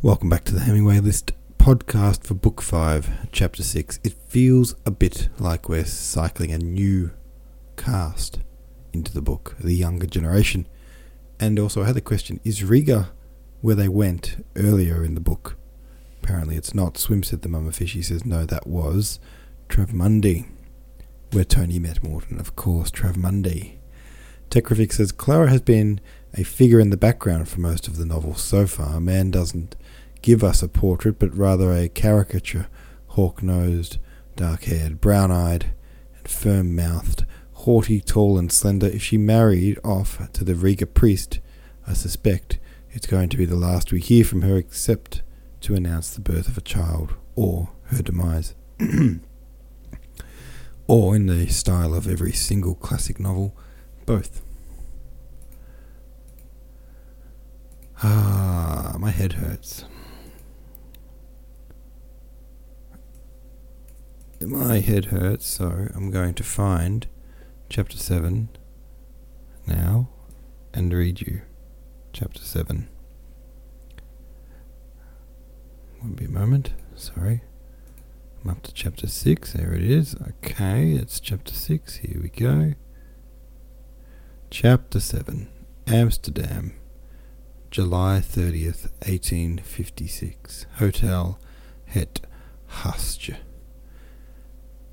Welcome back to the Hemingway List podcast for Book 5, Chapter 6. It feels a bit like we're cycling a new cast into the book, the younger generation. And also, I had the question is Riga where they went earlier in the book? Apparently, it's not. Swim said the mama fish. He says, no, that was Travemünde, where Tony met Morten. Of course, Travemünde. Tekrivik says Clara has been a figure in the background for most of the novel so far. Mann doesn't give us a portrait, but rather a caricature, hawk nosed, dark haired, brown eyed, and firm mouthed, haughty, tall, and slender. If she married off to the Riga priest, I suspect it's going to be the last we hear from her except to announce the birth of a child or her demise. or, in the style of every single classic novel, both. Ah, my head hurts. My head hurts, so I'm going to find chapter 7 now and read you chapter 7. Won't be a moment, sorry. I'm up to chapter 6, there it is. Okay, it's chapter 6, here we go. Chapter 7 Amsterdam, July 30th, 1856. Hotel Het Hastje.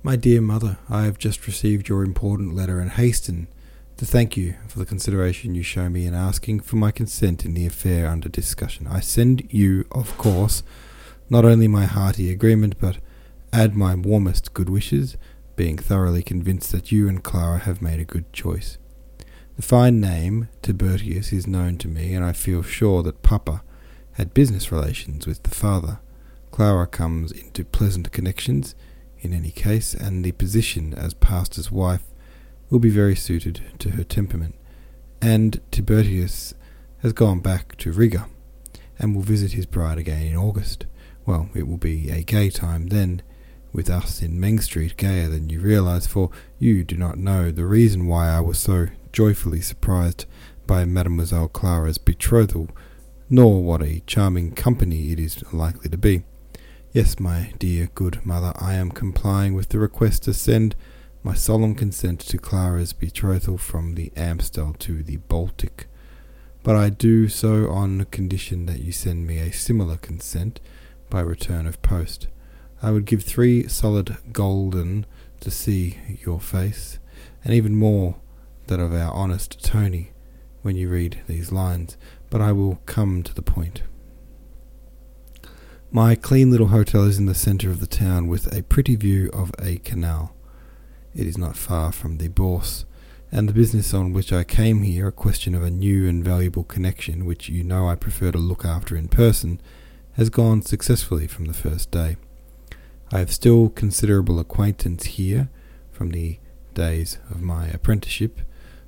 My dear mother, I have just received your important letter and hasten to thank you for the consideration you show me in asking for my consent in the affair under discussion. I send you, of course, not only my hearty agreement, but add my warmest good wishes, being thoroughly convinced that you and Clara have made a good choice. The fine name, Tiburtius, is known to me, and I feel sure that Papa had business relations with the father. Clara comes into pleasant connections in any case, and the position as pastor's wife will be very suited to her temperament. And Tiburtius has gone back to Riga, and will visit his bride again in August. Well, it will be a gay time then, with us in Meng Street, gayer than you realize, for you do not know the reason why I was so joyfully surprised by Mademoiselle Clara's betrothal, nor what a charming company it is likely to be. Yes, my dear good mother, I am complying with the request to send my solemn consent to Clara's betrothal from the Amstel to the Baltic. But I do so on condition that you send me a similar consent by return of post. I would give three solid gulden to see your face, and even more that of our honest Tony, when you read these lines, but I will come to the point. My clean little hotel is in the centre of the town with a pretty view of a canal. It is not far from the Bourse, and the business on which I came here, a question of a new and valuable connection, which you know I prefer to look after in person, has gone successfully from the first day. I have still considerable acquaintance here from the days of my apprenticeship,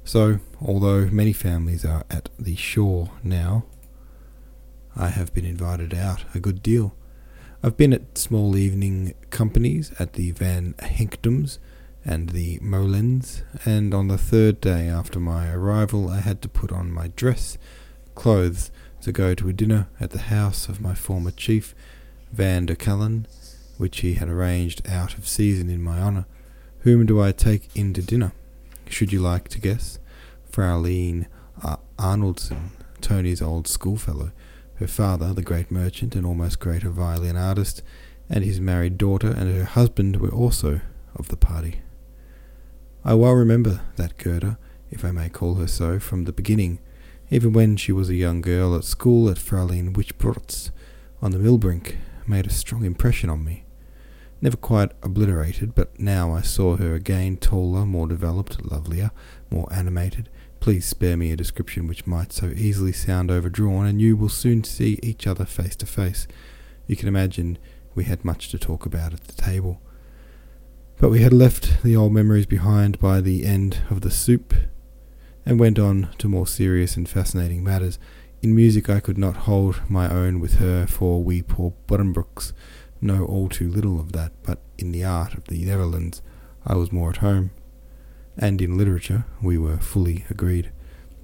so, although many families are at the shore now, I have been invited out a good deal. I've been at small evening companies at the Van Henkdoms and the Molens, and on the third day after my arrival I had to put on my dress clothes to go to a dinner at the house of my former chief, Van der Kallen, which he had arranged out of season in my honour. Whom do I take in to dinner? Should you like to guess? Fraulein uh, Arnoldsen, Tony's old schoolfellow. Her father, the great merchant and almost greater violin artist, and his married daughter and her husband were also of the party. I well remember that Gerda, if I may call her so, from the beginning, even when she was a young girl at school at Fraulein Weichbrodt's on the Millbrink, made a strong impression on me. Never quite obliterated, but now I saw her again taller, more developed, lovelier, more animated, Please spare me a description which might so easily sound overdrawn, and you will soon see each other face to face. You can imagine we had much to talk about at the table. But we had left the old memories behind by the end of the soup, and went on to more serious and fascinating matters. In music I could not hold my own with her, for we poor Buddenbrooks know all too little of that, but in the art of the Netherlands I was more at home and in literature we were fully agreed.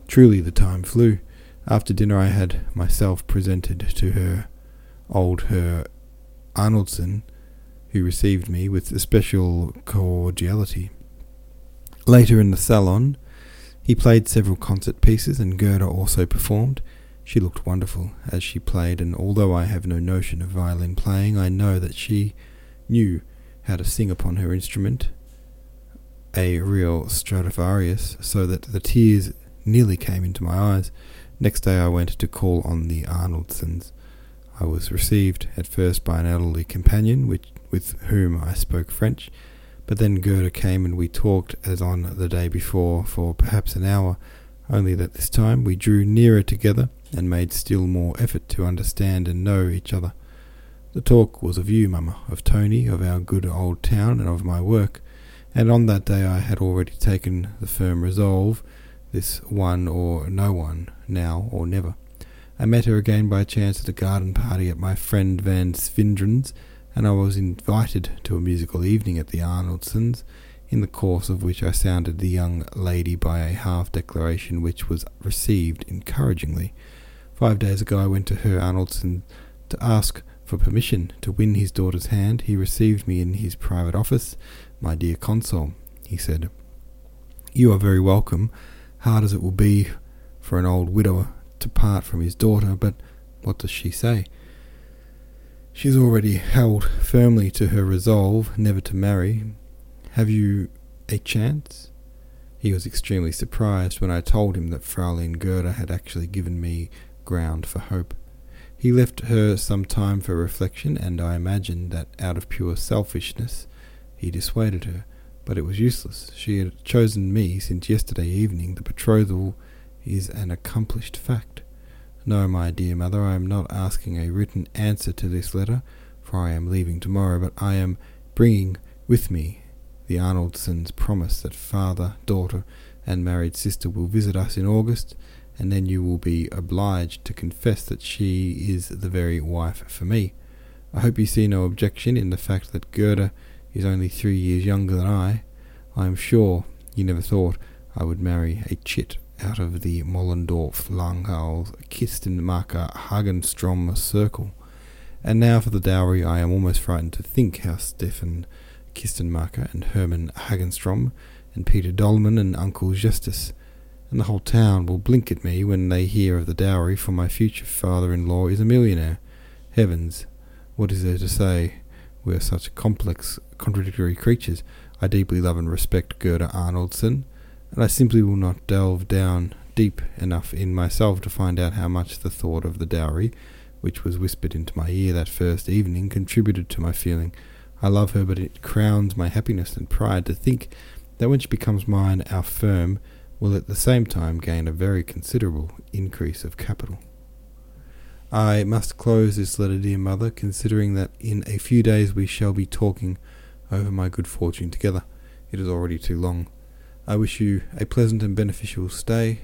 Truly the time flew. After dinner I had myself presented to her old Herr Arnoldsen, who received me with especial cordiality. Later in the salon, he played several concert pieces, and Gerda also performed. She looked wonderful as she played, and although I have no notion of violin playing, I know that she knew how to sing upon her instrument, a real Stradivarius, so that the tears nearly came into my eyes. Next day I went to call on the Arnoldsens. I was received at first by an elderly companion, which, with whom I spoke French, but then Gerda came and we talked as on the day before for perhaps an hour, only that this time we drew nearer together and made still more effort to understand and know each other. The talk was of you, mamma, of Tony, of our good old town, and of my work, and on that day I had already taken the firm resolve this one or no one, now or never. I met her again by chance at a garden party at my friend Van Svindren's, and I was invited to a musical evening at the Arnoldsens, in the course of which I sounded the young lady by a half declaration which was received encouragingly. Five days ago I went to Herr Arnoldsen to ask for permission to win his daughter's hand. He received me in his private office. My dear consul, he said, you are very welcome hard as it will be for an old widower to part from his daughter, but what does she say? She has already held firmly to her resolve never to marry. Have you a chance? He was extremely surprised when I told him that Fraulein Gerda had actually given me ground for hope. He left her some time for reflection, and I imagine that out of pure selfishness he dissuaded her. But it was useless. She had chosen me since yesterday evening. The betrothal is an accomplished fact. No, my dear mother, I am not asking a written answer to this letter, for I am leaving tomorrow, but I am bringing with me the Arnoldsens' promise that father, daughter, and married sister will visit us in August, and then you will be obliged to confess that she is the very wife for me. I hope you see no objection in the fact that Gerda is only three years younger than I. I am sure you never thought I would marry a chit out of the Mollendorf Langhals Kistenmacher Hagenstrom circle. And now for the dowry, I am almost frightened to think how Stefan Kistenmacher and Hermann Hagenstrom and Peter Dolman and Uncle Justus and the whole town will blink at me when they hear of the dowry, for my future father-in-law is a millionaire. Heavens, what is there to say? We are such complex, contradictory creatures. I deeply love and respect Gerda Arnoldsen, and I simply will not delve down deep enough in myself to find out how much the thought of the dowry, which was whispered into my ear that first evening, contributed to my feeling. I love her, but it crowns my happiness and pride to think that when she becomes mine, our firm will at the same time gain a very considerable increase of capital. I must close this letter, dear mother, considering that in a few days we shall be talking over my good fortune together. It is already too long. I wish you a pleasant and beneficial stay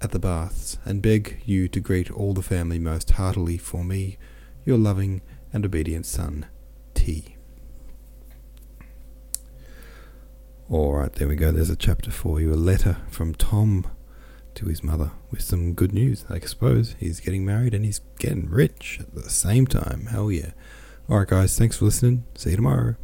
at the baths, and beg you to greet all the family most heartily for me, your loving and obedient son, T. Alright, there we go. There's a chapter for you. A letter from Tom to his mother with some good news, I suppose. He's getting married and he's getting rich at the same time. Hell yeah. Alright, guys, thanks for listening. See you tomorrow.